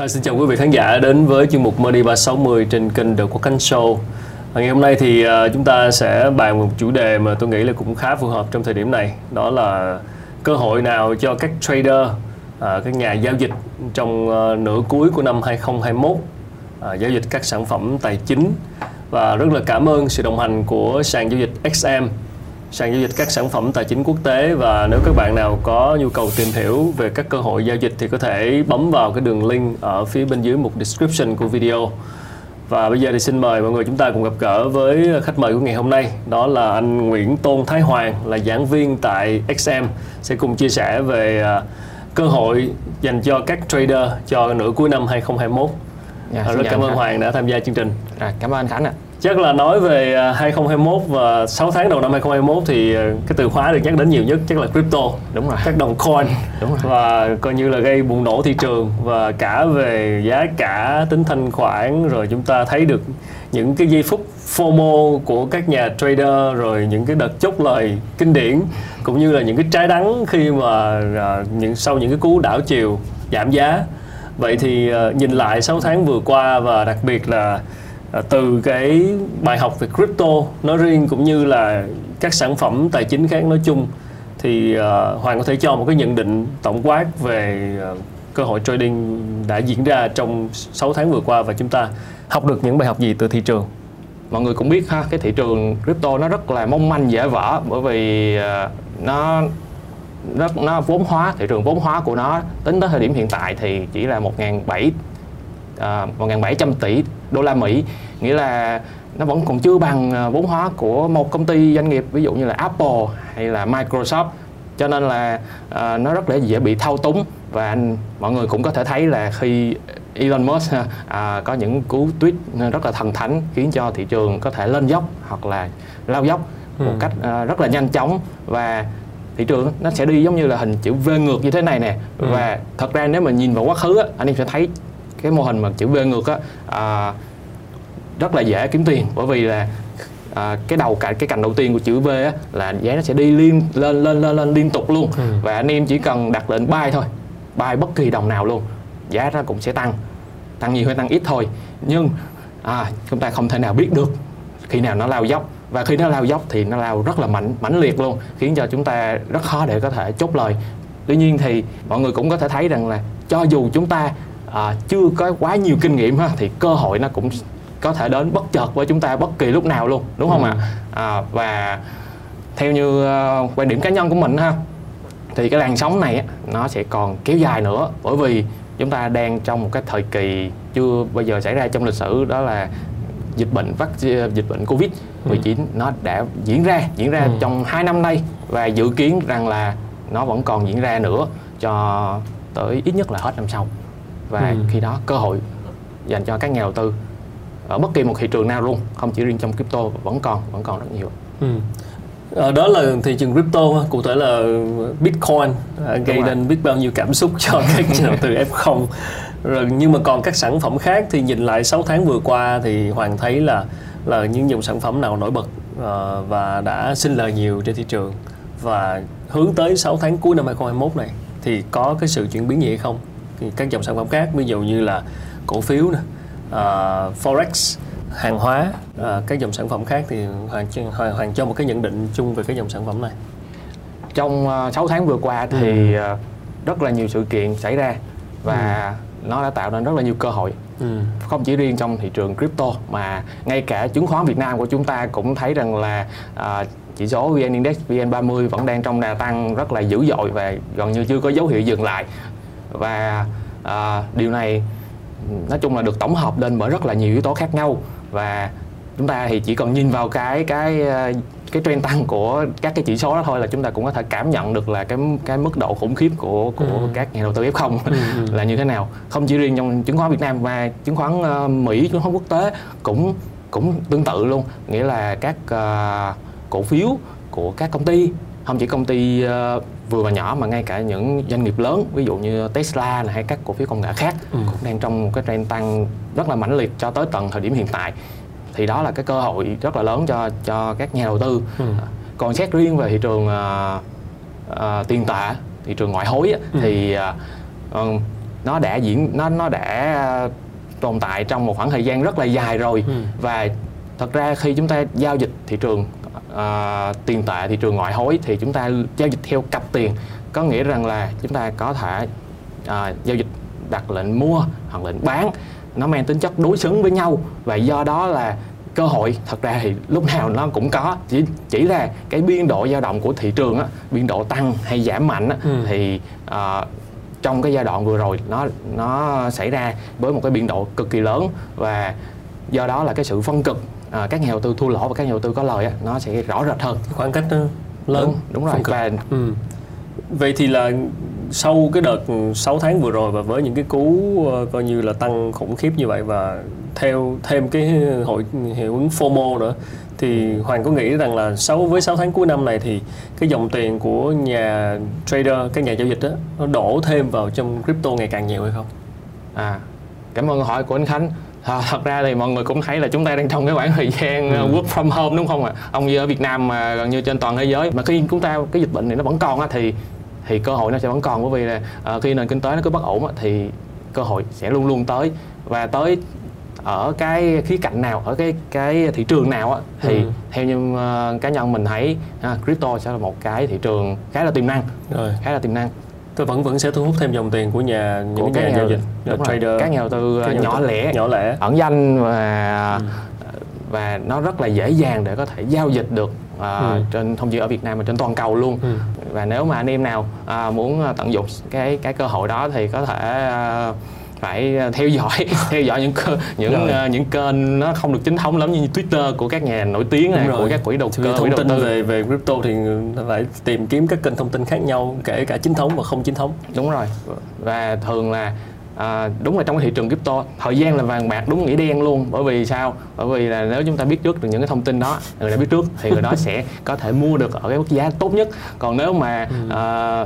À, xin chào quý vị khán giả đến với chương mục Money 360 trên kênh The Quốc Khánh Show. À, ngày hôm nay thì à, chúng ta sẽ bàn một chủ đề mà tôi nghĩ là cũng khá phù hợp trong thời điểm này. Đó là cơ hội nào cho các trader, à, các nhà giao dịch trong à, nửa cuối của năm 2021 à, giao dịch các sản phẩm tài chính và rất là cảm ơn sự đồng hành của sàn giao dịch XM sàn giao dịch các sản phẩm tài chính quốc tế và nếu các bạn nào có nhu cầu tìm hiểu về các cơ hội giao dịch thì có thể bấm vào cái đường link ở phía bên dưới mục description của video. Và bây giờ thì xin mời mọi người chúng ta cùng gặp gỡ với khách mời của ngày hôm nay. Đó là anh Nguyễn Tôn Thái Hoàng là giảng viên tại XM Sẽ cùng chia sẻ về uh, cơ hội dành cho các trader cho nửa cuối năm 2021 dạ, Rất cảm ơn Hoàng đã tham gia chương trình. À, Cảm ơn Khánh ạ Chắc là nói về 2021 à, và 6 tháng đầu năm 2021 thì à, cái từ khóa được nhắc đến nhiều nhất chắc là crypto. Đúng rồi. Các đồng coin. Đúng rồi. Và coi như là gây bùng nổ thị trường và cả về giá cả, tính thanh khoản rồi chúng ta thấy được những cái giây phút FOMO của các nhà trader rồi những cái đợt chốt lời kinh điển cũng như là những cái trái đắng khi mà uh, những sau những cái cú đảo chiều giảm giá. Vậy thì nhìn lại 6 tháng vừa qua và đặc biệt là À, Ờ, từ cái bài học về crypto nói riêng cũng như là các sản phẩm tài chính khác nói chung thì uh, Hoàng có thể cho một cái nhận định tổng quát về uh, cơ hội trading đã diễn ra trong 6 tháng vừa qua và chúng ta học được những bài học gì từ thị trường? Mọi người cũng biết ha cái thị trường crypto nó rất là mong manh dễ vỡ bởi vì uh, nó rất nó vốn hóa thị trường vốn hóa của nó tính tới thời điểm hiện tại thì chỉ là 1.700 1.700 tỷ đô la Mỹ. Nghĩa là nó vẫn còn chưa bằng à, vốn hóa của một công ty doanh nghiệp ví dụ như là Apple hay là Microsoft. Cho nên là uh, nó rất là dễ bị thao túng. Và anh, mọi người cũng có thể thấy là khi Elon Musk uh, có những cú tweet rất là thần thánh khiến cho thị trường có thể lên dốc hoặc là lao dốc ừ. một cách uh, rất là nhanh chóng. Và thị trường nó sẽ đi giống như là hình chữ V ngược như thế này nè. Ừ. và thật ra nếu mà nhìn vào quá khứ á, anh em sẽ thấy cái mô hình mà chữ V ngược á à, rất là dễ kiếm tiền. Bởi vì là à, cái đầu cả cái cành đầu tiên của chữ V á, là giá nó sẽ đi liên lên lên lên lên liên tục luôn. Ừ. và anh em chỉ cần đặt lệnh buy thôi buy bất kỳ đồng nào luôn giá nó cũng sẽ tăng. Tăng nhiều hay tăng ít thôi. Nhưng à, chúng ta không thể nào biết được khi nào nó lao dốc. Và khi nó lao dốc thì nó lao rất là mạnh mãnh liệt luôn khiến cho chúng ta rất khó để có thể chốt lời. Tuy nhiên thì mọi người cũng có thể thấy rằng là cho dù chúng ta à, chưa có quá nhiều kinh nghiệm ha thì cơ hội nó cũng có thể đến bất chợt với chúng ta bất kỳ lúc nào luôn đúng không ạ ừ. à, và theo như uh, quan điểm cá nhân của mình ha thì cái làn sóng này nó sẽ còn kéo dài nữa bởi vì chúng ta đang trong một cái thời kỳ chưa bao giờ xảy ra trong lịch sử đó là dịch bệnh vắc dịch bệnh covid 19 ừ. nó đã diễn ra diễn ra ừ. trong 2 năm nay và dự kiến rằng là nó vẫn còn diễn ra nữa cho tới ít nhất là hết năm sau và ừ. khi đó cơ hội dành cho các nhà đầu tư ở bất kỳ một thị trường nào luôn không chỉ riêng trong crypto vẫn còn vẫn còn rất nhiều. Ừ. À, đó là thị trường crypto cụ thể là bitcoin à, gây nên biết bao nhiêu cảm xúc cho các nhà đầu tư f0 rồi nhưng mà còn các sản phẩm khác thì nhìn lại 6 tháng vừa qua thì hoàng thấy là là những dòng sản phẩm nào nổi bật uh, và đã sinh lời nhiều trên thị trường. Và hướng tới 6 tháng cuối năm 2021 này thì có cái sự chuyển biến gì hay không các dòng sản phẩm khác ví dụ như là cổ phiếu nè uh, forex hàng hóa uh, các dòng sản phẩm khác thì hoàng, hoàng hoàng cho một cái nhận định chung về cái dòng sản phẩm này trong uh, 6 tháng vừa qua thì ừ. rất là nhiều sự kiện xảy ra và ừ. nó đã tạo nên rất là nhiều cơ hội ừ. không chỉ riêng trong thị trường crypto mà ngay cả chứng khoán Việt Nam của chúng ta cũng thấy rằng là uh, chỉ số VN Index VN30 vẫn đang trong đà tăng rất là dữ dội và gần như chưa có dấu hiệu dừng lại và uh, điều này nói chung là được tổng hợp lên bởi rất là nhiều yếu tố khác nhau và chúng ta thì chỉ cần nhìn vào cái cái ờ, cái trend tăng của các cái chỉ số đó thôi là chúng ta cũng có thể cảm nhận được là cái cái mức độ khủng khiếp của của ừ. các nhà đầu tư F0 ừ, ừ. là như thế nào. Không chỉ riêng trong chứng khoán Việt Nam mà chứng khoán uh, Mỹ, chứng khoán quốc tế cũng cũng tương tự luôn, nghĩa là các uh, cổ phiếu của các công ty không chỉ công ty uh, vừa và nhỏ mà ngay cả những doanh nghiệp lớn ví dụ như Tesla này hay các cổ phiếu công nghệ khác ừ. cũng đang trong một cái trend tăng rất là mãnh liệt cho tới tận thời điểm hiện tại thì đó là cái cơ hội rất là lớn cho cho các nhà đầu tư ừ. còn xét riêng về thị trường uh, uh, tiền tệ thị trường ngoại hối ừ. thì uh, nó đã diễn nó nó đã tồn tại trong một khoảng thời gian rất là dài rồi ừ. và thật ra khi chúng ta giao dịch thị trường uh, tiền tệ thị trường ngoại hối thì chúng ta giao dịch theo cặp tiền. Có nghĩa rằng là chúng ta có thể uh, giao dịch đặt lệnh mua hoặc lệnh bán. Nó mang tính chất đối xứng với nhau và do đó là cơ hội. Thật ra thì lúc nào nó cũng có. Chỉ chỉ là cái biên độ dao động của thị trường á biên độ tăng hay giảm mạnh á, ừ. thì uh, trong cái giai đoạn vừa rồi nó nó xảy ra với một cái biên độ cực kỳ lớn và do đó là cái sự phân cực à, các nhà đầu tư thua lỗ và các nhà đầu tư có lời á, nó sẽ rõ rệt hơn khoảng cách lớn đúng, đúng rồi và ừ. vậy thì là sau cái đợt 6 tháng vừa rồi và với những cái cú uh, coi như là tăng khủng khiếp như vậy và theo thêm cái hội hiệu ứng FOMO nữa thì Hoàng có nghĩ rằng là 6 với 6 tháng cuối năm này thì cái dòng tiền của nhà trader, các nhà giao dịch đó nó đổ thêm vào trong crypto ngày càng nhiều hay không? À, cảm ơn hỏi của anh Khánh. À, thật ra thì mọi người cũng thấy là chúng ta đang trong cái khoảng thời gian ừ. Uh, work from home đúng không ạ? Ông như ở Việt Nam mà gần như trên toàn thế giới mà khi chúng ta cái dịch bệnh này nó vẫn còn á thì thì cơ hội nó sẽ vẫn còn bởi vì là uh, khi nền kinh tế nó cứ bất ổn á, thì cơ hội sẽ luôn luôn tới và tới ở cái khía cạnh nào ở cái cái thị trường nào á thì ừ. theo như uh, cá nhân mình thấy uh, crypto sẽ là một cái thị trường khá là tiềm năng rồi khá là tiềm năng tôi vẫn vẫn sẽ thu hút thêm dòng tiền của nhà những của các nhà giao dịch trader các nhà đầu tư các nhỏ lẻ nhỏ lẻ ẩn danh và ừ. và nó rất là dễ dàng để có thể giao dịch được uh, ừ. trên không chỉ ở Việt Nam mà trên toàn cầu luôn ừ. và nếu mà anh em nào uh, muốn tận dụng cái cái cơ hội đó thì có thể uh, phải ờ, theo dõi theo dõi những những uh, những kênh nó không được chính thống lắm như Twitter của các nhà nổi tiếng này của các quỹ đầu cơ thông tin về về crypto thì phải tìm kiếm các kênh thông tin khác nhau kể cả chính thống và không chính thống. Đúng rồi. Và thường là à, đúng là trong cái thị trường crypto thời gian là vàng bạc đúng nghĩa đen luôn. Bởi vì sao? Bởi vì là nếu chúng ta biết trước được những cái thông tin đó người đã biết trước thì người đó sẽ có thể mua được ở cái mức giá tốt nhất. Còn nếu mà ừ. à,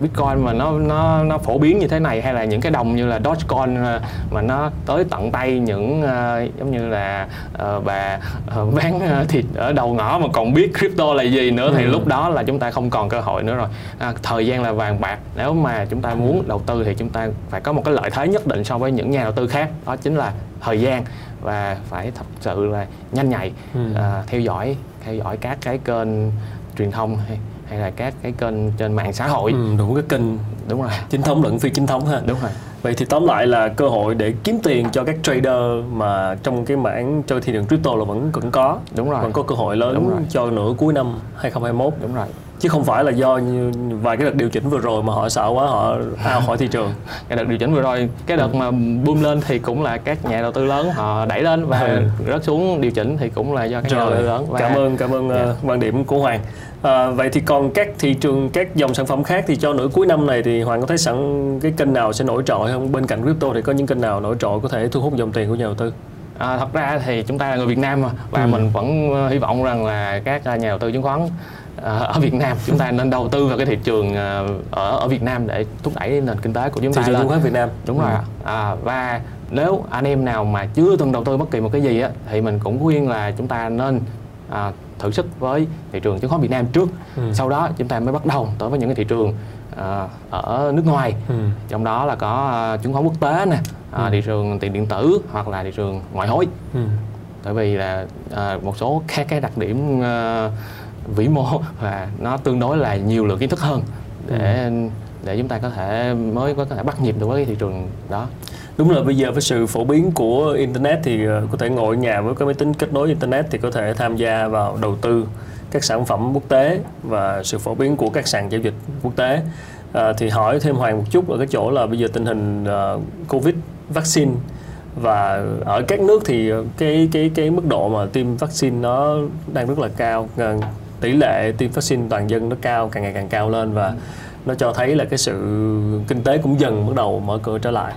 bitcoin mà nó nó nó phổ biến như thế này hay là những cái đồng như là dogecoin à, mà nó tới tận tay những uh, giống như là uh, bà uh, bán thịt ở đầu ngõ mà còn biết crypto là gì nữa thì ừ. lúc đó là chúng ta không còn cơ hội nữa rồi. À, thời gian là vàng bạc. Nếu mà chúng ta muốn đầu tư thì chúng ta phải có một cái lợi thế nhất định so với những nhà đầu tư khác đó chính là thời gian và phải thật sự là nhanh nhạy ừ. à, theo dõi theo dõi các cái kênh truyền thông hay hay là các cái kênh trên mạng xã hội. Ừ, đúng cái kênh đúng rồi. chính thống lẫn phi chính thống ha. Đúng rồi. Vậy thì tóm lại là cơ hội để kiếm tiền cho các trader mà trong cái mảng chơi thị trường crypto là vẫn vẫn có đúng rồi. vẫn có cơ hội lớn cho nửa cuối năm 2021 đúng rồi chứ không phải là do vài cái đợt điều chỉnh vừa rồi mà họ sợ quá họ out khỏi thị trường cái đợt điều chỉnh vừa rồi cái đợt mà boom lên thì cũng là các nhà đầu tư lớn họ đẩy lên và ừ. rớt xuống điều chỉnh thì cũng là do các rồi. nhà đầu tư lớn và... cảm ơn cảm ơn yeah. Dạ. uh, quan điểm của Hoàng à, vậy thì còn các thị trường các dòng sản phẩm khác thì cho nửa cuối năm này thì Hoàng có thấy sẵn cái kênh nào sẽ nổi trội không bên cạnh crypto thì có những kênh nào nổi trội có thể thu hút dòng tiền của nhà đầu tư À, thật ra thì chúng ta là người Việt Nam mà và ừ. mình vẫn hy vọng rằng là các nhà đầu tư chứng khoán Ờ, ở Việt Nam chúng ta nên đầu tư vào cái thị trường ờ, ở ở Việt Nam để thúc đẩy nền kinh tế của chúng ta thị trường khoán Việt Nam đúng rồi ừ. à, và nếu anh em nào mà chưa từng đầu tư bất kỳ một cái gì á thì mình cũng khuyên là chúng ta nên à, thử sức với thị trường chứng khoán Việt Nam trước ừ. sau đó chúng ta mới bắt đầu tới với những cái thị trường à, ở nước ngoài ừ. trong đó là có à, chứng khoán quốc tế nè à, ừ. thị trường tiền điện tử hoặc là thị trường ngoại hối ừ. tại vì là à, một số các cái đặc điểm à, vĩ mô và nó tương đối là nhiều lượng kiến thức hơn để ừ. để chúng ta có thể mới có thể bắt nhịp được với cái thị trường đó. Đúng là bây giờ với sự phổ biến của internet thì ờ, có thể ngồi ở nhà với cái máy tính kết nối internet thì có thể tham gia vào đầu tư các sản phẩm quốc tế và sự phổ biến của các sàn giao dịch quốc tế. À, thì hỏi thêm hoàng một chút ở cái chỗ là bây giờ tình hình uh, covid vaccine và ở các nước thì cái cái cái mức độ mà tiêm vaccine nó đang rất là cao tỷ lệ tiêm vaccine toàn dân nó cao càng ngày càng cao lên và nó cho thấy là cái sự kinh tế cũng dần bắt đầu mở cửa trở lại.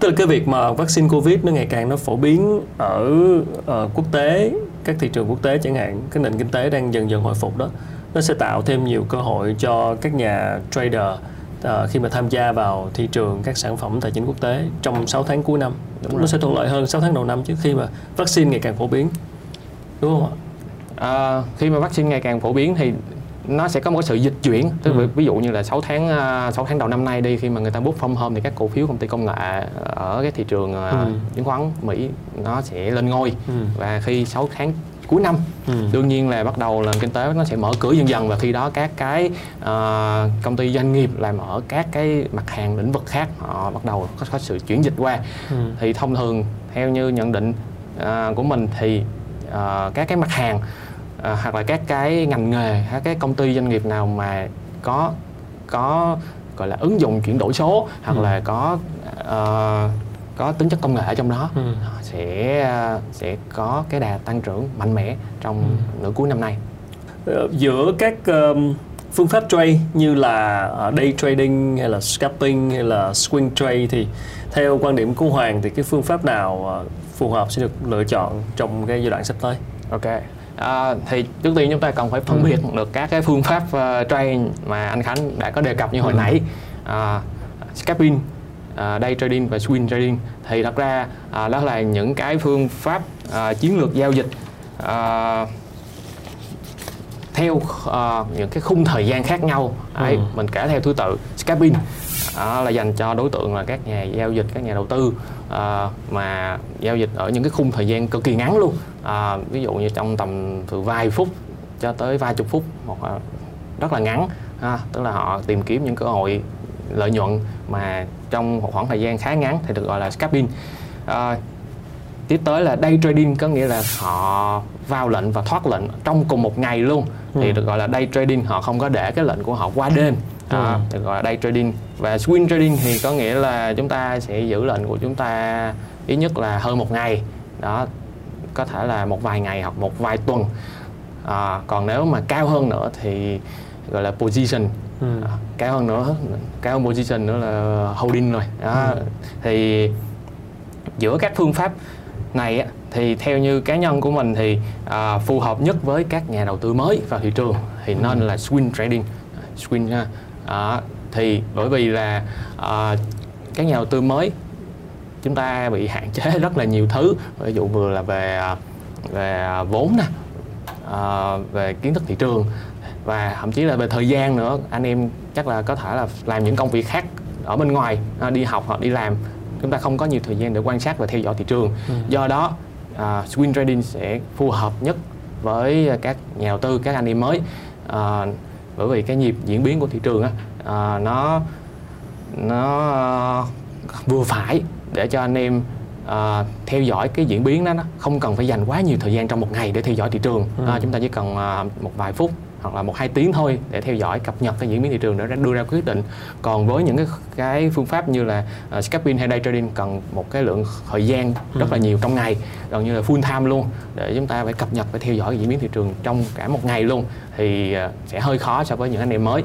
Tức là cái việc mà vaccine covid nó ngày càng nó phổ biến ở uh, quốc tế các thị trường quốc tế chẳng hạn cái nền kinh tế đang dần dần hồi phục đó nó sẽ tạo thêm nhiều cơ hội cho các nhà trader uh, khi mà tham gia vào thị trường các sản phẩm tài chính quốc tế trong 6 tháng cuối năm. Đúng nó rồi. sẽ thuận lợi hơn 6 tháng đầu năm chứ khi mà vaccine ngày càng phổ biến. Đúng không ạ à, khi mà vaccine ngày càng phổ biến thì nó sẽ có một cái sự dịch chuyển tức ừ. ví dụ như là 6 tháng 6 tháng đầu năm nay đi khi mà người ta bút from home thì các cổ phiếu công ty công nghệ ở cái thị trường ừ. chứng khoán Mỹ nó sẽ lên ngôi ừ. và khi 6 tháng cuối năm ừ. đương nhiên là bắt đầu là kinh tế nó sẽ mở cửa dần dần và khi đó các cái uh, công ty doanh nghiệp làm ở các cái mặt hàng lĩnh vực khác họ bắt đầu có, có sự chuyển dịch qua ừ. thì thông thường theo như nhận định uh, của mình thì uh, các cái mặt hàng uh, hoặc là các cái ngành nghề các cái công ty doanh nghiệp nào mà có có gọi là ứng dụng chuyển đổi số hoặc ừ. là có uh, có tính chất công nghệ ở trong đó ừ. sẽ sẽ có cái đà tăng trưởng mạnh mẽ trong ừ. nửa cuối năm nay ờ, giữa các um, phương pháp trade như là uh, day trading hay là scalping hay là swing trade thì theo quan điểm của Hoàng thì cái phương pháp nào phù hợp sẽ được lựa chọn trong cái giai đoạn sắp tới? Ok. À, thì trước tiên chúng ta cần phải phân ừ. biệt được các cái phương pháp uh, trade mà anh Khánh đã có đề cập như hồi ừ. nãy. Uh, scalping uh, day trading và swing trading thì thật ra uh, đó là những cái phương pháp uh, chiến lược giao dịch uh, theo uh, những cái khung thời gian khác nhau Đấy, ừ. mình kể theo thứ tự scalping uh, là dành cho đối tượng là các nhà giao dịch các nhà đầu tư uh, mà giao dịch ở những cái khung thời gian cực kỳ ngắn luôn. Uh, ví dụ như trong tầm từ vài phút cho tới vài chục phút một rất là ngắn uh, tức là họ tìm kiếm những cơ hội lợi nhuận mà trong một khoảng thời gian khá ngắn thì được gọi là scalping. À, tiếp tới là day trading có nghĩa là họ vào lệnh và thoát lệnh trong cùng một ngày luôn. Ừ. thì được gọi là day trading họ không có để cái lệnh của họ qua đêm à, ừ. được gọi là day trading và swing trading thì có nghĩa là chúng ta sẽ giữ lệnh của chúng ta ít nhất là hơn một ngày đó có thể là một vài ngày hoặc một vài tuần à, còn nếu mà cao hơn nữa thì gọi là position ừ. à, cao hơn nữa cao hơn position nữa là holding rồi đó ừ. thì giữa các phương pháp này thì theo như cá nhân của mình thì à, phù hợp nhất với các nhà đầu tư mới vào thị trường thì nên ừ. là swing trading swing ha à, thì bởi vì là à, các nhà đầu tư mới chúng ta bị hạn chế rất là nhiều thứ. Ví dụ vừa là về à, về vốn nè à, về kiến thức thị trường và thậm chí là về thời gian nữa. Anh em chắc là có thể là làm những công việc khác ở bên ngoài đi học hoặc đi làm. Chúng ta không có nhiều thời gian để quan sát và theo dõi thị trường. Ừ. do đó uh, swing trading sẽ phù hợp nhất với các nhà đầu tư các anh em mới. Uh, bởi vì cái nhịp diễn biến của thị trường á uh, nó nó uh, vừa phải để cho anh em uh, theo dõi cái diễn biến đó nó không cần phải dành quá nhiều thời gian trong một ngày để theo dõi thị trường ừ. uh, chúng ta chỉ cần uh, một vài phút hoặc là một hai tiếng thôi để theo dõi cập nhật cái diễn biến thị trường để đưa ra quyết định còn với những cái cái phương pháp như là uh, scalping hay day trading cần một cái lượng thời gian rất là ừ. nhiều trong ngày gần như là full time luôn để chúng ta phải cập nhật và theo dõi diễn biến thị trường trong cả một ngày luôn thì uh, sẽ hơi khó so với những anh em mới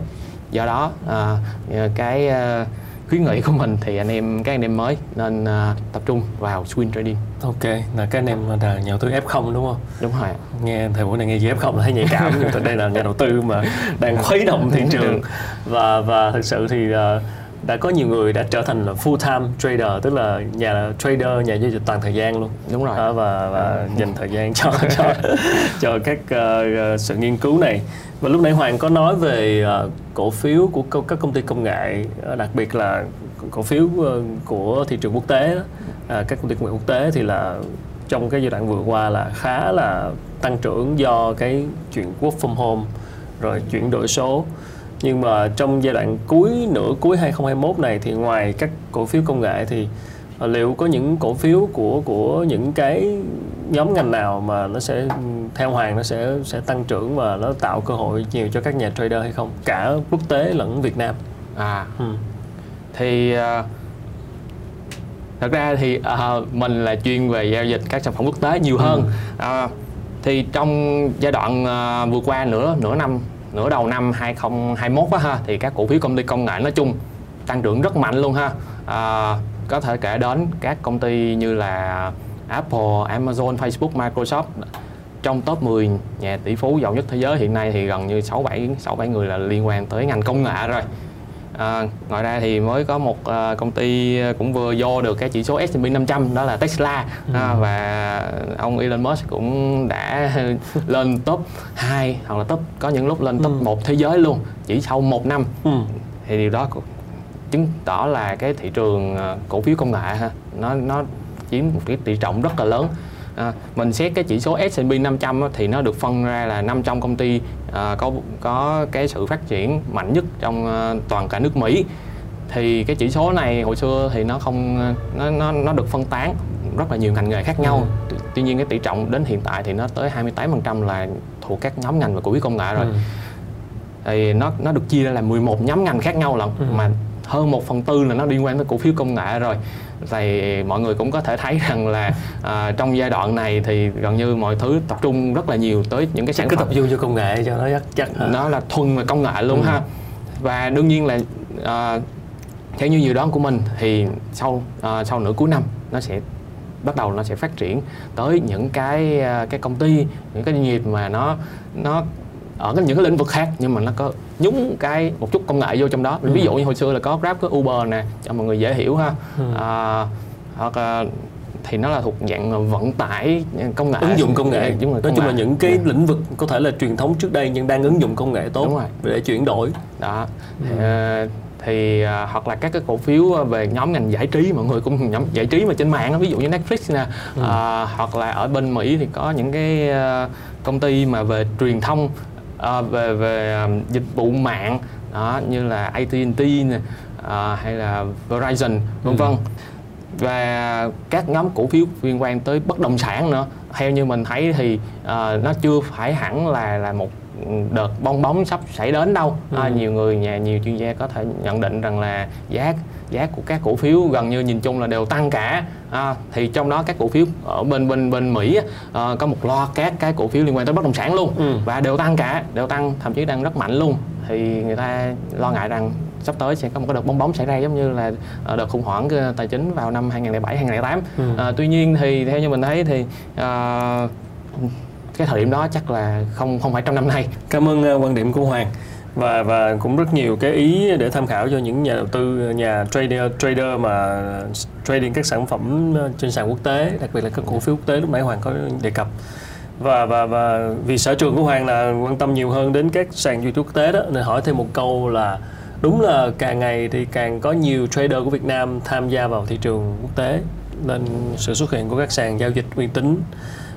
do đó uh, cái uh, khuyến nghị của mình thì anh em các anh em mới nên uh, tập trung vào swing trading. Ok là các anh em là nhà đầu tư F0 đúng không? Đúng rồi nghe thời buổi này nghe gì F0 là thấy nhạy cảm nhưng thực đây là nhà đầu tư mà đang khuấy động thị trường. Và và thực sự thì uh, đã có nhiều người đã trở thành là full time trader tức là nhà trader nhà giao dịch toàn thời gian luôn. Đúng rồi. À, và và dành thời gian cho cho cho các uh, sự nghiên cứu này. Và lúc nãy Hoàng có nói về uh, cổ phiếu của các công ty công nghệ đặc biệt là cổ phiếu uh, của thị trường quốc tế uh, các công ty công nghệ quốc tế thì là trong cái giai đoạn vừa qua là khá là tăng trưởng do cái chuyện work from home rồi chuyển đổi số nhưng mà trong giai đoạn cuối nửa cuối 2021 này thì ngoài các cổ phiếu công nghệ thì ờ, liệu có những cổ phiếu của của những cái nhóm ngành nào mà nó sẽ theo hoàng nó sẽ sẽ tăng trưởng và nó tạo cơ hội nhiều cho các nhà trader hay không cả quốc tế lẫn Việt Nam à ừ. thì uh, thật ra thì uh, mình là chuyên về giao dịch các sản phẩm quốc tế nhiều hơn ừ. uh, thì trong giai đoạn uh, vừa qua nửa nửa năm nửa đầu năm 2021 á ha thì các cổ phiếu công ty công nghệ nói chung tăng trưởng rất mạnh luôn ha à, có thể kể đến các công ty như là Apple, Amazon, Facebook, Microsoft trong top 10 nhà tỷ phú giàu nhất thế giới hiện nay thì gần như 6 7 6 7 người là liên quan tới ngành công nghệ rồi. À, ngoài ra thì mới có một uh, công ty cũng vừa vô được cái chỉ số S&P 500 đó là Tesla ừ. à, và ông Elon Musk cũng đã lên top 2 hoặc là top có những lúc lên top ừ. 1 thế giới luôn chỉ sau một năm ừ. thì điều đó chứng tỏ là cái thị trường cổ phiếu công nghệ ha nó nó chiếm một cái tỷ trọng rất là lớn à, mình xét cái chỉ số S&P 500 á, thì nó được phân ra là 500 công ty à, có có cái sự phát triển mạnh nhất trong à, toàn cả nước Mỹ thì cái chỉ số này hồi xưa thì nó không nó nó nó được phân tán rất là nhiều ngành nghề khác nhau ừ. tuy nhiên cái tỷ trọng đến hiện tại thì nó tới 28% là thuộc các nhóm ngành và cổ phiếu công nghệ rồi ừ. thì nó nó được chia ra là 11 nhóm ngành khác nhau lận ừ. mà hơn một phần tư là nó liên quan tới cổ phiếu công nghệ rồi thì mọi người cũng có thể thấy rằng là à, trong giai đoạn này thì gần như mọi thứ tập trung rất là nhiều tới những cái sản phẩm tập trung cho công nghệ cho nó chắc chắc nó là thuần về công nghệ luôn ừ. ha và đương nhiên là à, theo như dự đoán của mình thì sau à, sau nửa cuối năm nó sẽ bắt đầu nó sẽ phát triển tới những cái à, cái công ty những cái doanh nghiệp mà nó nó ở những cái lĩnh vực khác nhưng mà nó có nhúng cái một chút công nghệ vô trong đó ừ. ví dụ như hồi xưa là có grab có uber nè cho mọi người dễ hiểu ha ừ. à, hoặc là thì nó là thuộc dạng vận tải công nghệ ứng dụng công nghệ đúng rồi, nói chung là những cái ừ. lĩnh vực có thể là truyền thống trước đây nhưng đang ứng dụng công nghệ tốt đúng rồi. để chuyển đổi đó ừ. à, thì à, hoặc là các cái cổ phiếu về nhóm ngành giải trí mọi người cũng nhóm giải trí mà trên mạng ví dụ như Netflix nè ừ. à, hoặc là ở bên Mỹ thì có những cái uh, công ty mà về truyền thông à, về về um, dịch vụ mạng đó như là AT&T này, à, hay là Verizon vân vân ừ. và các nhóm cổ phiếu liên quan tới bất động sản nữa theo như mình thấy thì à, nó chưa phải hẳn là là một đợt bong bóng sắp xảy đến đâu ừ. à, nhiều người nhà nhiều chuyên gia có thể nhận định rằng là giá giá của các cổ phiếu gần như nhìn chung là đều tăng cả à, thì trong đó các cổ phiếu ở bên bên bên Mỹ à, có một loạt các cái cổ phiếu liên quan tới bất động sản luôn. Ừ. và đều tăng cả đều tăng thậm chí đang rất mạnh luôn. Thì người ta lo ngại rằng sắp tới sẽ có một cái đợt bong bóng xảy ra giống như là à, đợt khủng hoảng tài chính vào năm 2007 2008 ừ. à, tuy nhiên thì theo như mình thấy thì à, cái thời điểm đó chắc là không không phải trong năm nay. Cảm ơn uh, quan điểm của Hoàng và và cũng rất nhiều cái ý để tham khảo cho những nhà đầu tư nhà trader trader mà trading các sản phẩm trên sàn quốc tế đặc biệt là các cổ phiếu quốc tế lúc nãy Hoàng có đề cập. Và và và vì sở trường của Hoàng là quan tâm nhiều hơn đến các sàn YouTube quốc tế đó nên hỏi thêm một câu là đúng là càng ngày thì càng có nhiều trader của Việt Nam tham gia vào thị trường quốc tế nên sự xuất hiện của các sàn giao dịch uy tín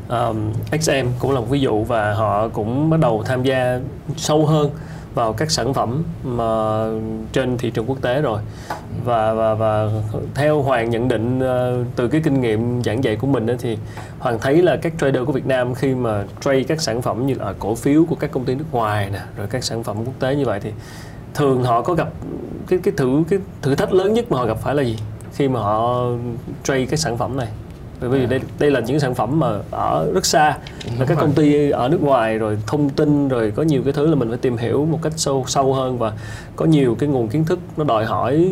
um, XM cũng là một ví dụ và họ cũng bắt đầu tham gia sâu hơn vào các sản phẩm mà trên thị trường quốc tế rồi. Và và và theo Hoàng nhận định ờ, từ cái kinh nghiệm giảng dạy của mình đó, thì Hoàng thấy là các trader của Việt Nam khi mà trade các sản phẩm như là cổ phiếu của các công ty nước ngoài nè rồi các sản phẩm quốc tế như vậy thì thường họ có gặp cái cái thử cái thử thách lớn nhất mà họ gặp phải là gì khi mà họ trade cái sản phẩm này? Bởi vì đây đây là những sản phẩm mà ở rất xa là các công ty ở nước ngoài rồi thông tin rồi có nhiều cái thứ là mình phải tìm hiểu một cách sâu sâu hơn và có nhiều cái nguồn kiến thức nó đòi hỏi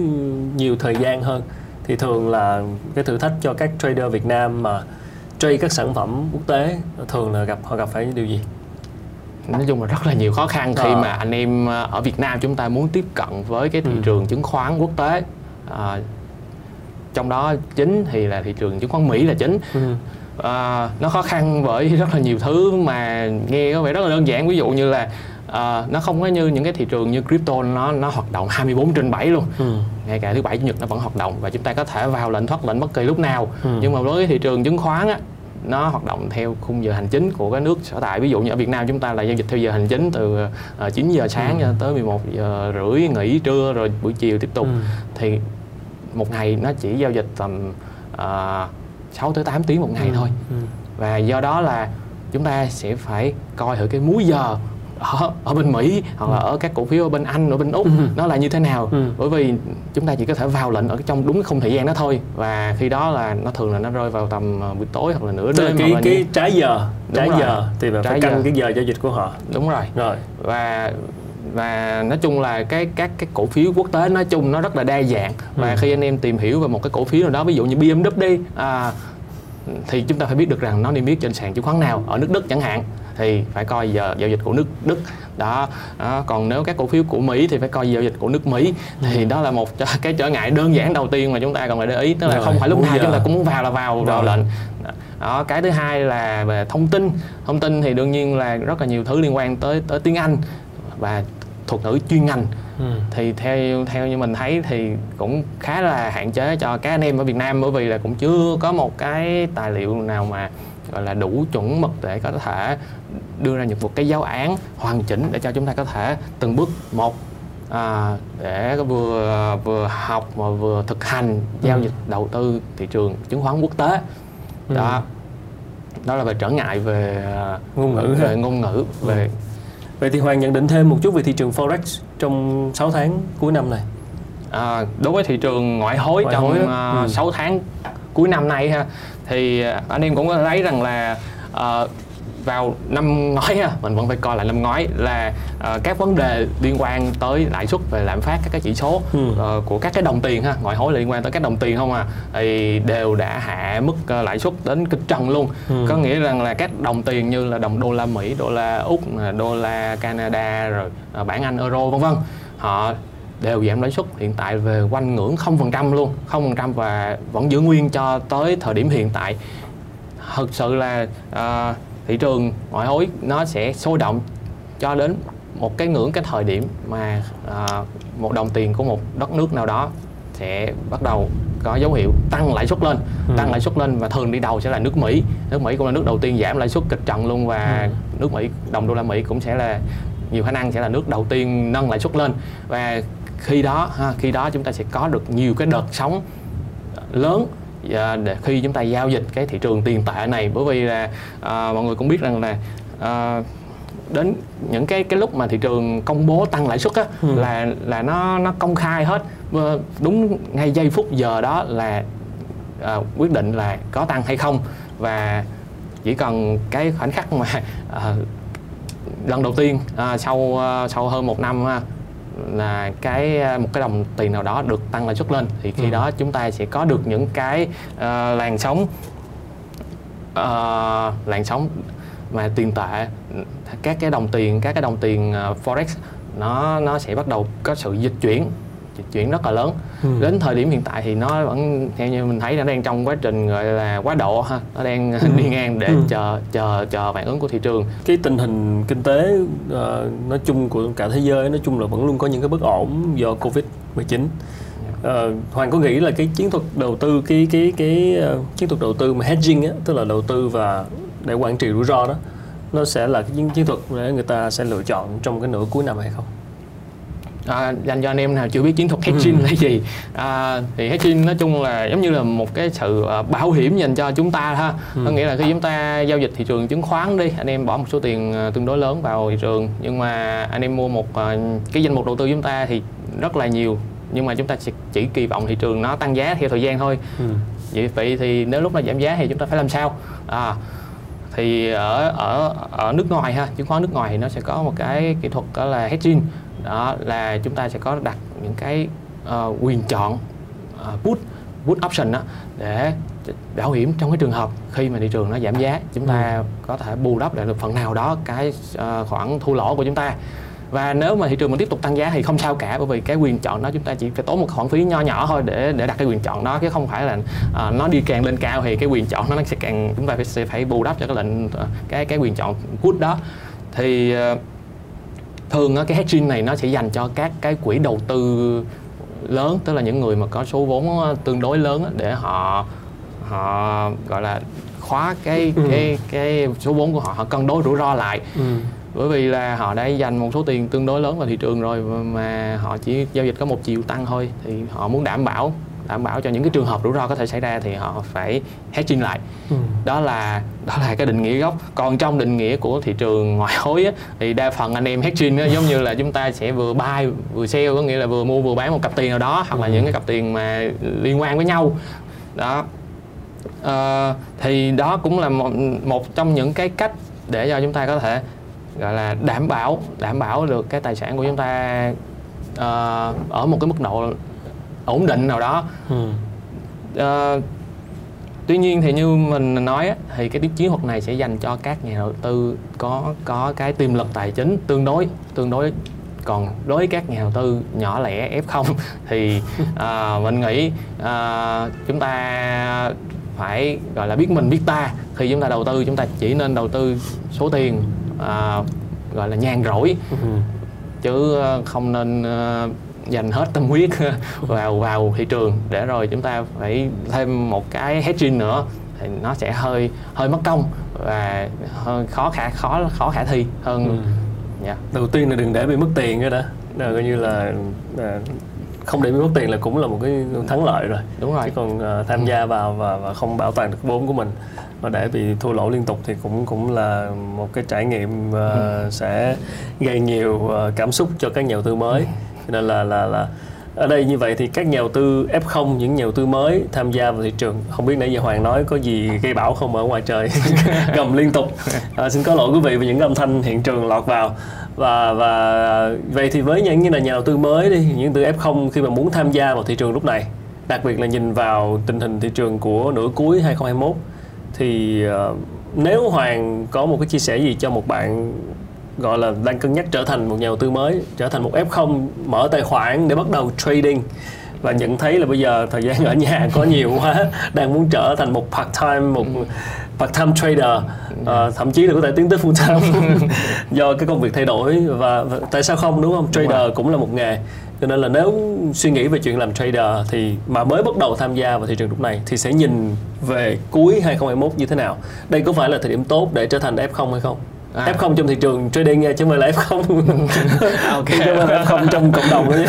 nhiều thời gian hơn thì thường là cái thử thách cho các trader Việt Nam mà trade các sản phẩm quốc tế thường là gặp họ gặp phải điều gì nói chung là rất là nhiều khó khăn khi à. mà anh em ở Việt Nam chúng ta muốn tiếp cận với cái thị ừ. trường chứng khoán quốc tế à, trong đó chính thì là thị trường chứng khoán Mỹ là chính ừ. à, nó khó khăn bởi rất là nhiều thứ mà nghe có vẻ rất là đơn giản ví dụ như là à, nó không có như những cái thị trường như crypto nó nó hoạt động 24 trên 7 luôn ừ. ngay cả thứ bảy chủ nhật nó vẫn hoạt động và chúng ta có thể vào lệnh thoát lệnh bất kỳ lúc nào ừ. nhưng mà với thị trường chứng khoán á nó hoạt động theo khung giờ hành chính của cái nước sở tại ví dụ như ở Việt Nam chúng ta là giao dịch theo giờ hành chính từ uh, 9 giờ sáng ừ. cho tới 11 giờ rưỡi nghỉ trưa rồi buổi chiều tiếp tục ừ. thì một ngày nó chỉ giao dịch tầm uh, à, 6 tới 8 tiếng một ngày ừ. thôi ừ. và do đó là chúng ta sẽ phải coi thử cái múi giờ ở, ở bên Mỹ hoặc là ừ. ở các cổ phiếu ở bên Anh ở bên Úc ừ. nó là như thế nào ừ. bởi vì chúng ta chỉ có thể vào lệnh ở trong đúng cái khung thời gian đó thôi và khi đó là nó thường là nó rơi vào tầm à, buổi tối hoặc là nửa đêm cái là cái như... trái giờ trái giờ thì phải canh giờ. cái giờ giao dịch của họ đúng rồi rồi và và nói chung là cái các cái cổ phiếu quốc tế nói chung nó rất là đa dạng. Và ừ. khi anh em tìm hiểu về một cái cổ phiếu nào đó ví dụ như BMW đi à, thì chúng ta phải biết được rằng nó niêm yết trên sàn chứng khoán nào ở nước Đức chẳng hạn. Thì phải coi giờ giao dịch của nước Đức. Đó, đó còn nếu các cổ phiếu của Mỹ thì phải coi giao dịch của nước Mỹ. Thì đó là một cái trở ngại đơn giản đầu tiên mà chúng ta cần phải để ý. Tức là Rồi, không phải lúc nào giờ. chúng ta cũng muốn vào là vào vào lệnh. Đó cái thứ hai là về thông tin. Thông tin thì đương nhiên là rất là nhiều thứ liên quan tới tới tiếng Anh. Và thuật ngữ chuyên ngành Ừ. thì theo theo như mình thấy thì cũng khá là hạn chế cho các anh em ở Việt Nam bởi vì là cũng chưa có một cái tài liệu nào mà gọi là đủ chuẩn mực để có thể đưa ra những một cái giáo án hoàn chỉnh để cho chúng ta có thể từng bước một à, để vừa vừa học mà vừa thực hành giao Ừ. dịch đầu tư thị trường chứng khoán quốc tế Ừ. đó đó là về trở ngại về à, Ngôn ngữ về ngôn ngữ về Vậy thì Hoàng nhận định thêm một chút về thị trường Forex trong 6 tháng cuối năm này. À, đối với thị trường ngoại hối Ngoại trong hối à, Ừ. 6 tháng cuối năm nay ha thì anh em cũng có thấy rằng là à, vào năm ngoái mình vẫn phải coi lại năm ngoái là à, các vấn đề liên quan tới lãi suất về lạm phát các cái chỉ số Ừ. ờ, của các cái đồng tiền ha ngoại hối liên quan tới các đồng tiền không à thì đều đã hạ mức ờ, lãi suất đến kịch trần luôn Ừ. có nghĩa rằng là các đồng tiền như là đồng đô la Mỹ đô la úc đô la Canada rồi à, bảng Anh euro vân vân họ đều giảm lãi suất hiện tại về quanh ngưỡng 0% luôn 0% và vẫn giữ nguyên cho tới thời điểm hiện tại thực sự là à, thị trường ngoại hối nó sẽ sôi động cho đến một cái ngưỡng cái thời điểm mà à, một đồng tiền của một đất nước nào đó sẽ bắt đầu có dấu hiệu tăng lãi suất lên Ừ. tăng lãi suất lên và thường đi đầu sẽ là nước Mỹ nước Mỹ cũng là nước đầu tiên giảm lãi suất kịch trần luôn và Ừ. nước Mỹ đồng đô la Mỹ cũng sẽ là nhiều khả năng sẽ là nước đầu tiên nâng lãi suất lên và khi đó ha, khi đó chúng ta sẽ có được nhiều cái đợt sóng lớn để khi chúng ta giao dịch cái thị trường tiền tệ này bởi vì là à, mọi người cũng biết rằng là à, đến những cái cái lúc mà thị trường công bố tăng lãi suất á Ừ. là là nó nó công khai hết đúng ngay giây phút giờ đó là à, quyết định là có tăng hay không và chỉ cần cái khoảnh khắc mà à, lần đầu tiên à, sau à, sau hơn một năm là cái à, một cái đồng tiền nào đó được tăng lãi suất lên thì khi Ừ. đó chúng ta sẽ có được những cái à, làn sóng à, làn sóng mà tiền tệ các cái đồng tiền các cái đồng tiền à, forex nó nó sẽ bắt đầu có sự dịch chuyển chuyển rất là lớn Ừ. đến thời điểm hiện tại thì nó vẫn theo như mình thấy nó đang trong quá trình gọi là quá độ ha nó đang đi ngang để Ừ. chờ chờ chờ phản ứng của thị trường Cái tình hình kinh tế ờ, nói chung của cả thế giới nói chung là vẫn luôn có những cái bất ổn do Covid-19. Ờ, Hoàng có nghĩ là cái chiến thuật đầu tư cái cái cái ờ, chiến thuật đầu tư mà hedging á, tức là đầu tư và để quản trị rủi ro đó nó sẽ là cái chiến, chiến thuật để người ta sẽ lựa chọn trong cái nửa cuối năm hay không? À, dành cho anh em nào chưa biết chiến thuật hedging là gì. À, thì hedging nói chung là giống như là một cái sự à, bảo hiểm dành cho chúng ta ha. Có nghĩa là khi chúng ta giao dịch thị trường chứng khoán đi anh em bỏ một số tiền à, tương đối lớn vào thị trường. Nhưng mà anh em mua một à, cái danh mục đầu tư chúng ta thì rất là nhiều. Nhưng mà chúng ta chỉ, chỉ kỳ vọng thị trường nó tăng giá theo thời gian thôi. Ừ. vậy vậy thì nếu lúc nào giảm giá thì chúng ta phải làm sao? À, thì ở ở ở nước ngoài ha chứng khoán nước ngoài thì nó sẽ có một cái kỹ thuật đó là hedging đó là chúng ta sẽ có đặt những cái ờ, quyền chọn ờ, put put option đó để bảo hiểm trong cái trường hợp khi mà thị trường nó giảm giá chúng ta có thể bù đắp lại được phần nào đó cái ờ, khoản thua lỗ của chúng ta. Và nếu mà thị trường mình tiếp tục tăng giá thì không sao cả bởi vì cái quyền chọn đó chúng ta chỉ phải tốn một khoản phí nho nhỏ thôi để để đặt cái quyền chọn đó chứ không phải là à, nó đi càng lên cao thì cái quyền chọn nó sẽ càng chúng ta phải sẽ phải bù đắp cho cái lệnh cái cái quyền chọn put đó. Thì ờ, thường cái hedging này nó sẽ dành cho các cái quỹ đầu tư lớn tức là những người mà có số vốn tương đối lớn để họ họ gọi là khóa cái Ừ. cái cái số vốn của họ họ cân đối rủi ro lại Ừ. bởi vì là họ đã dành một số tiền tương đối lớn vào thị trường rồi mà họ chỉ giao dịch có một chiều tăng thôi thì họ muốn đảm bảo đảm bảo cho những cái trường hợp rủi ro có thể xảy ra thì họ phải hedging lại Ừ. đó là đó là cái định nghĩa gốc còn trong định nghĩa của thị trường ngoại hối á, thì đa phần anh em hedging á, giống như là chúng ta sẽ vừa buy vừa sell có nghĩa là vừa mua vừa bán một cặp tiền nào đó hoặc là Ừ. những cái cặp tiền mà liên quan với nhau đó Ờ, thì đó cũng là một, một trong những cái cách để cho chúng ta có thể gọi là đảm bảo đảm bảo được cái tài sản của chúng ta ờ, ở một cái mức độ ổn định nào đó Ừ. Ờ, tuy nhiên thì như mình nói thì cái chiến thuật này sẽ dành cho các nhà đầu tư có có cái tiềm lực tài chính tương đối tương đối còn đối với các nhà đầu tư nhỏ lẻ F0 thì à, mình nghĩ à, chúng ta phải gọi là biết mình biết ta khi chúng ta đầu tư chúng ta chỉ nên đầu tư số tiền à, gọi là nhàn rỗi ừ. chứ không nên dành hết tâm huyết vào vào thị trường để rồi chúng ta phải thêm một cái hedging nữa thì nó sẽ hơi hơi mất công và hơi khó khả khó khó khả thi hơn ừ. yeah. Dạ. đầu tiên là đừng để bị mất tiền cái đó là coi như là, là không để bị mất tiền là cũng là một cái thắng lợi rồi đúng rồi chứ còn uh, tham gia vào và, và không bảo toàn được vốn của mình và để bị thua lỗ liên tục thì cũng cũng là một cái trải nghiệm uh, ừ. sẽ gây nhiều uh, cảm xúc cho các nhà đầu tư mới ừ nên là là là ở đây như vậy thì các nhà đầu tư F0 những nhà đầu tư mới tham gia vào thị trường không biết nãy giờ Hoàng nói có gì gây bão không ở ngoài trời gầm liên tục. À, xin có lỗi quý vị vì những âm thanh hiện trường lọt vào. Và và vậy thì với những như là nhà đầu tư mới đi những từ F0 khi mà muốn tham gia vào thị trường lúc này đặc biệt là nhìn vào tình hình thị trường của nửa cuối 2021 thì uh, nếu Hoàng có một cái chia sẻ gì cho một bạn gọi là đang cân nhắc trở thành một nhà đầu tư mới trở thành một F0 mở tài khoản để bắt đầu trading. Và nhận thấy là bây giờ thời gian ở nhà có nhiều quá đang muốn trở thành một part time một part time trader. Uh, thậm chí là có thể tiến tới full time. Do cái công việc thay đổi và, và tại sao không đúng không? Trader đúng cũng là một nghề. Cho nên là nếu suy nghĩ về chuyện làm trader thì mà mới bắt đầu tham gia vào thị trường lúc này thì sẽ nhìn về cuối 2021 như thế nào? Đây có phải là thời điểm tốt để trở thành F0 hay không à. F0 trong thị trường trading nha chứ không phải là F0 ok. Chứ không phải F0 trong cộng đồng nữa nhé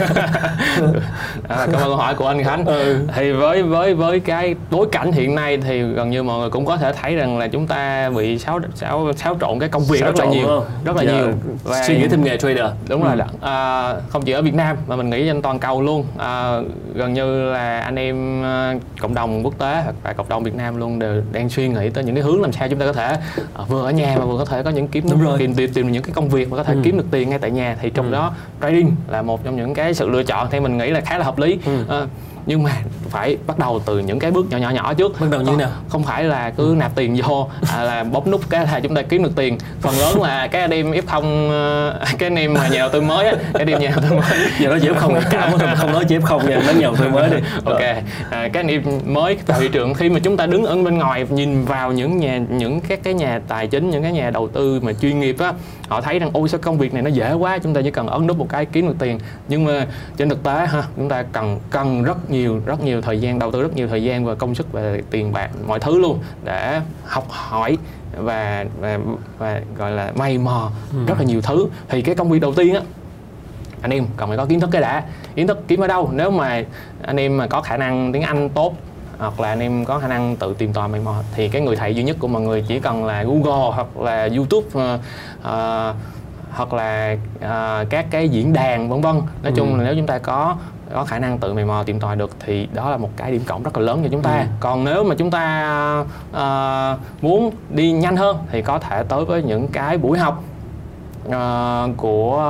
à, cảm ơn câu hỏi của anh Khánh. Ừ. thì với với với cái bối cảnh hiện nay thì gần như mọi người cũng có thể thấy rằng là chúng ta bị xáo xáo xáo trộn cái công việc xáo rất là nhiều rất là Giờ nhiều và suy nghĩ thêm nghề trader. Đúng ừ. rồi à, không chỉ ở Việt Nam mà mình nghĩ trên toàn cầu luôn. À, gần như là anh em à, cộng đồng quốc tế và cộng đồng Việt Nam luôn đều đang suy nghĩ tới những cái hướng làm sao chúng ta có thể à, vừa ở nhà mà vừa có thể có những kiếm Đúng rồi. tìm tìm tìm những cái công việc mà có thể ừ. kiếm được tiền ngay tại nhà thì trong ừ. đó trading là một trong những cái sự lựa chọn theo mình nghĩ là khá là hợp lý ừ. à, nhưng mà phải bắt đầu từ những cái bước nhỏ nhỏ nhỏ trước. Bắt đầu như nào? không phải là cứ nạp tiền vô à, là bóp nút cái là chúng ta kiếm được tiền. Phần lớn là cái anh em f không ờ, cái anh em mà nhà đầu tư mới á cái anh em nhà đầu tư mới. Giờ nói chỉ f không cảm ơn không nói chỉ f không nha nói nhà đầu tư mới đi. Ok à, cái anh em mới vào thị trường khi mà chúng ta đứng ở bên ngoài nhìn vào những nhà những các cái nhà tài chính những cái nhà đầu tư mà chuyên nghiệp á họ thấy rằng ôi sao công việc này nó dễ quá chúng ta chỉ cần ấn nút một cái kiếm được tiền. Nhưng mà trên thực tế ha chúng ta cần cần rất nhiều rất nhiều thời gian đầu tư rất nhiều thời gian và công sức và tiền bạc mọi thứ luôn để học hỏi và và và gọi là may mò ừ. rất là nhiều thứ thì cái công việc đầu tiên á anh em cần phải có kiến thức cái đã kiến thức kiếm ở đâu nếu mà anh em mà có khả năng tiếng anh tốt hoặc là anh em có khả năng tự tìm tòi mày mò thì cái người thầy duy nhất của mọi người chỉ cần là Google hoặc là YouTube uh, uh, hoặc là uh, các cái diễn đàn vân vân nói ừ. chung là nếu chúng ta có có khả năng tự mày mò tìm tòi được thì đó là một cái điểm cộng rất là lớn cho chúng ta ừ. còn nếu mà chúng ta uh, muốn đi nhanh hơn thì có thể tới với những cái buổi học uh, của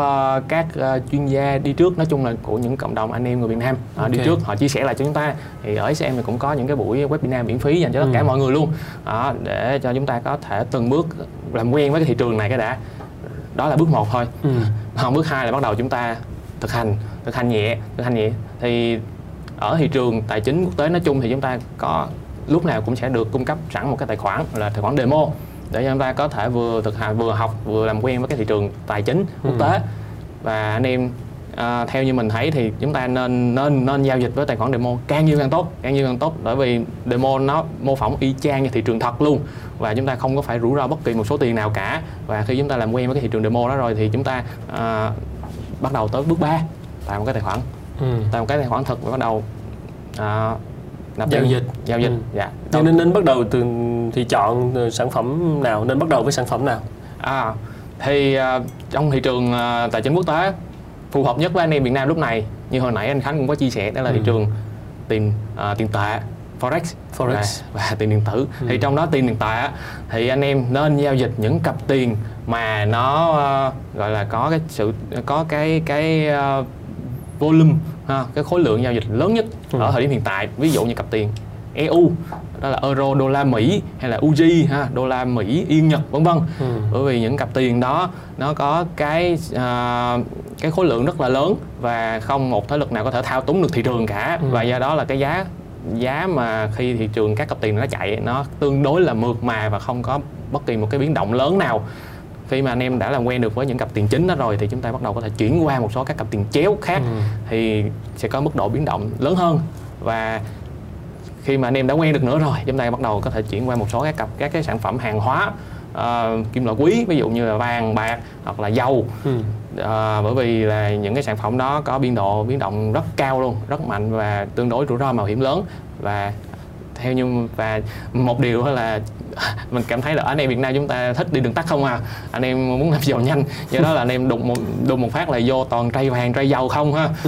các uh, chuyên gia đi trước nói chung là của những cộng đồng anh em người Việt Nam uh, okay. đi trước họ chia sẻ lại cho chúng ta thì ở SM thì cũng có những cái buổi webinar miễn phí dành cho tất cả ừ. mọi người luôn uh, để cho chúng ta có thể từng bước làm quen với cái thị trường này cái đã đó là bước một thôi ừ. còn bước hai là bắt đầu chúng ta thực hành thực hành nhẹ thực hành nhẹ. Thì ở thị trường tài chính quốc tế nói chung thì chúng ta có lúc nào cũng sẽ được cung cấp sẵn một cái tài khoản là tài khoản demo để cho chúng ta có thể vừa thực hành vừa học vừa làm quen với cái thị trường tài chính quốc tế. Ừ. và anh em à, theo như mình thấy thì chúng ta nên nên nên giao dịch với tài khoản demo càng nhiều càng tốt càng nhiều càng tốt. Bởi vì demo nó mô phỏng y chang như thị trường thật luôn. Và chúng ta không có phải rủi ro bất kỳ một số tiền nào cả. Và khi chúng ta làm quen với cái thị trường demo đó rồi thì chúng ta à, bắt đầu tới bước 3 tạo một cái tài khoản ừ. tạo một cái tài khoản thật và bắt đầu à, nạp giao dịch giao dịch ừ. dạ Cho nên nên bắt đầu từ thì chọn sản phẩm nào nên bắt đầu với sản phẩm nào à thì uh, trong thị trường uh, tài chính quốc tế phù hợp nhất với anh em Việt Nam lúc này như hồi nãy anh Khánh cũng có chia sẻ đó là ừ. thị trường tiền uh, tiền tệ forex forex và, và tiền điện tử ừ. thì trong đó tiền điện tệ thì anh em nên giao dịch những cặp tiền mà nó uh, gọi là có cái sự có cái cái uh, volume ha, cái khối lượng giao dịch lớn nhất ừ. ở thời điểm hiện tại ví dụ như cặp tiền EU đó là euro đô la Mỹ hay là UG ha đô la Mỹ yên Nhật vân vân ừ. bởi vì những cặp tiền đó nó có cái uh, cái khối lượng rất là lớn và không một thế lực nào có thể thao túng được thị trường cả ừ. và do đó là cái giá giá mà khi thị trường các cặp tiền nó chạy nó tương đối là mượt mà và không có bất kỳ một cái biến động lớn nào khi mà anh em đã làm quen được với những cặp tiền chính đó rồi thì chúng ta bắt đầu có thể chuyển qua một số các cặp tiền chéo khác ừ. thì sẽ có mức độ biến động lớn hơn và khi mà anh em đã quen được nữa rồi chúng ta bắt đầu có thể chuyển qua một số các cặp các cái sản phẩm hàng hóa uh, kim loại quý ví dụ như là vàng bạc hoặc là dầu ừ. uh, bởi vì là những cái sản phẩm đó có biên độ biến động rất cao luôn rất mạnh và tương đối rủi ro mạo hiểm lớn và theo như và một điều là mình cảm thấy là anh em Việt Nam chúng ta thích đi đường tắt không à? Anh em muốn làm giàu nhanh. Do đó là anh em đụng một đụng một phát là vô toàn trai vàng trai dầu không ha?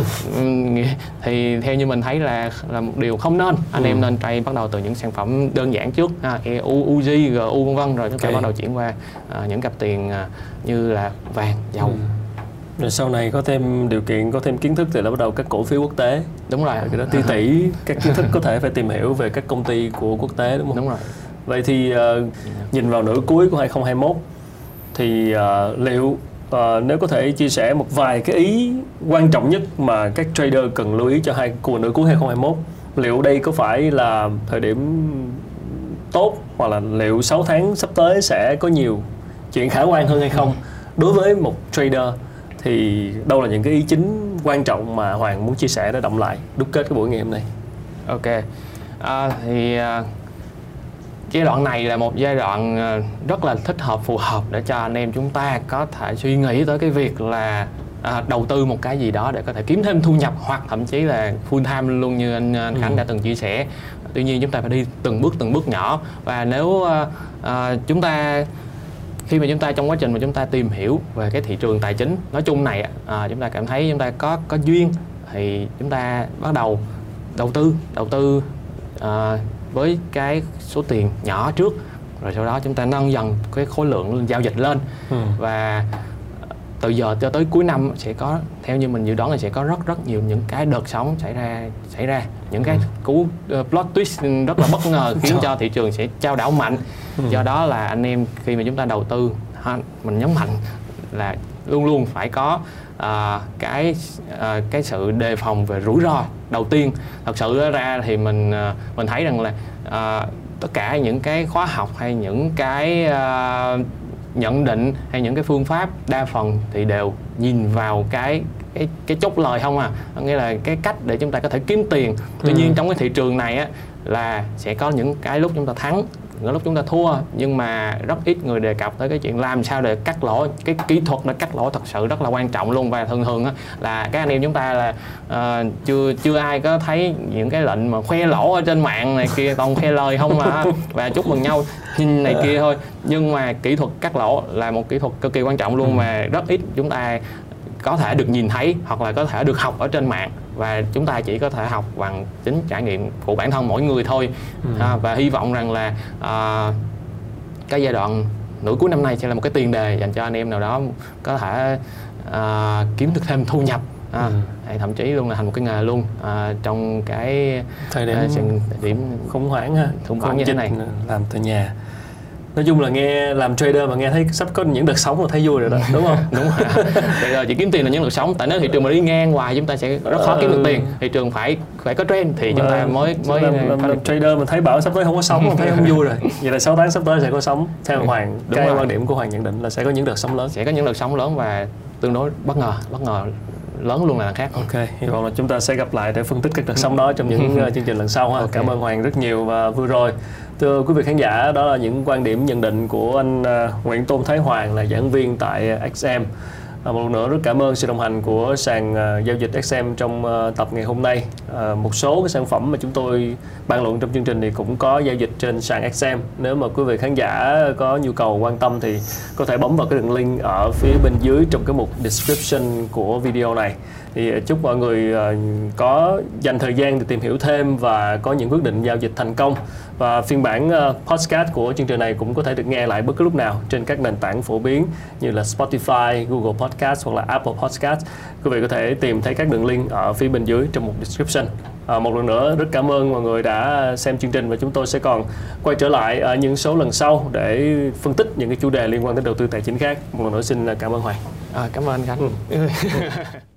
Thì theo như mình thấy là là một điều không nên. Anh ừ. em nên trai bắt đầu từ những sản phẩm đơn giản trước ha? EU, UZ, GU vân vân rồi chúng ta okay. bắt đầu chuyển qua uh, những cặp tiền uh, như là vàng dầu. Ừ. Rồi sau này có thêm điều kiện có thêm kiến thức thì là bắt đầu các cổ phiếu quốc tế. Đúng rồi. Cái đó tỷ tỷ các kiến thức có thể phải tìm hiểu về các công ty của quốc tế đúng không? Đúng rồi vậy thì uh, nhìn vào nửa cuối của 2021 thì uh, liệu uh, nếu có thể chia sẻ một vài cái ý quan trọng nhất mà các trader cần lưu ý cho hai của nửa cuối 2021 liệu đây có phải là thời điểm tốt hoặc là liệu 6 tháng sắp tới sẽ có nhiều chuyện khả quan hơn hay không? Đối với một trader thì đâu là những cái ý chính quan trọng mà Hoàng muốn chia sẻ để động lại đúc kết cái buổi ngày hôm nay? Ok. À, thì à, giai đoạn này là một giai đoạn à, rất là thích hợp phù hợp để cho anh em chúng ta có thể suy nghĩ tới cái việc là à, đầu tư một cái gì đó để có thể kiếm thêm thu nhập hoặc thậm chí là full time luôn như anh, anh Khánh ừ. đã từng chia sẻ tuy nhiên chúng ta phải đi từng bước từng bước nhỏ và nếu à, à, chúng ta khi mà chúng ta trong quá trình mà chúng ta tìm hiểu về cái thị trường tài chính nói chung này à, chúng ta cảm thấy chúng ta có có duyên thì chúng ta bắt đầu đầu tư đầu tư à, với cái số tiền nhỏ trước rồi sau đó chúng ta nâng dần cái khối lượng giao dịch lên ừ. và từ giờ cho tới cuối năm sẽ có theo như mình dự đoán là sẽ có rất rất nhiều những cái đợt sóng xảy ra xảy ra những cái ừ. cú uh, plot twist rất là bất ngờ khiến cho thị trường sẽ trao đảo mạnh ừ. do đó là anh em khi mà chúng ta đầu tư ha, mình nhấn mạnh là luôn luôn phải có uh, cái uh, cái sự đề phòng về rủi ro đầu tiên. Thật sự ra thì mình uh, mình thấy rằng là uh, tất cả những cái khóa học hay những cái uh, nhận định hay những cái phương pháp đa phần thì đều nhìn vào cái cái cái chốt lời không à. Nghĩa là cái cách để chúng ta có thể kiếm tiền. Tuy ừ. nhiên trong cái thị trường này á là sẽ có những cái lúc chúng ta thắng những lúc chúng ta thua nhưng mà rất ít người đề cập tới cái chuyện làm sao để cắt lỗ. Cái kỹ thuật để cắt lỗ thật sự rất là quan trọng luôn. Và thường thường á, là các anh em chúng ta là uh, chưa chưa ai có thấy những cái lệnh mà khoe lỗ ở trên mạng này kia toàn khoe lời không mà và chúc mừng nhau này kia thôi. Nhưng mà kỹ thuật cắt lỗ là một kỹ thuật cực kỳ quan trọng luôn. Ừ. mà rất ít chúng ta có thể được nhìn thấy hoặc là có thể được học ở trên mạng và chúng ta chỉ có thể học bằng chính trải nghiệm của bản thân mỗi người thôi. Ừ. à, và hy vọng rằng là à, cái giai đoạn nửa cuối năm nay sẽ là một cái tiền đề dành cho anh em nào đó có thể à, kiếm được thêm thu nhập. À, ừ. hay thậm chí luôn là thành một cái nghề luôn. À, trong cái thời điểm, à, điểm khủng hoảng ha. khủng hoảng như thế này. làm từ nhà nói chung là nghe làm trader mà nghe thấy sắp có những đợt sóng là thấy vui rồi đó đúng không? Đúng rồi. Bây giờ chỉ kiếm tiền là những đợt sóng. Tại nếu thị trường mà đi ngang hoài chúng ta sẽ rất khó kiếm được tiền. Thị trường phải phải có trend thì chúng ta ờ, mới mới làm, làm, làm trader mà thấy bảo sắp tới không có sóng thấy không vui rồi. Vậy là 6 tháng sắp tới sẽ có sóng. Theo hoàng đúng cái rồi. quan điểm của hoàng nhận định là sẽ có những đợt sóng lớn. Sẽ có những đợt sóng lớn và tương đối bất ngờ bất ngờ lớn luôn là khác. Ok hy vọng là chúng ta sẽ gặp lại để phân tích các đợt sóng đó trong những uh, chương trình lần sau ha. Okay. cảm ơn hoàng rất nhiều và vừa rồi. Thưa quý vị khán giả đó là những quan điểm nhận định của anh uh, Nguyễn Tôn Thái Hoàng là giảng viên tại XM À, một lần nữa rất cảm ơn sự đồng hành của sàn uh, giao dịch XM trong uh, tập ngày hôm nay. À, một số cái sản phẩm mà chúng tôi bàn luận trong chương trình thì cũng có giao dịch trên sàn XM. Nếu mà quý vị khán giả có nhu cầu quan tâm thì có thể bấm vào cái đường link ở phía bên dưới trong cái mục description của video này thì chúc mọi người có dành thời gian để tìm hiểu thêm và có những quyết định giao dịch thành công và phiên bản podcast của chương trình này cũng có thể được nghe lại bất cứ lúc nào trên các nền tảng phổ biến như là Spotify, Google Podcast hoặc là Apple Podcast. Quý vị có thể tìm thấy các đường link ở phía bên dưới trong một description. À, một lần nữa rất cảm ơn mọi người đã xem chương trình và chúng tôi sẽ còn quay trở lại ở những số lần sau để phân tích những cái chủ đề liên quan đến đầu tư tài chính khác. Một lần nữa xin cảm ơn Hoàng. À, cảm ơn anh Khánh. Ừ.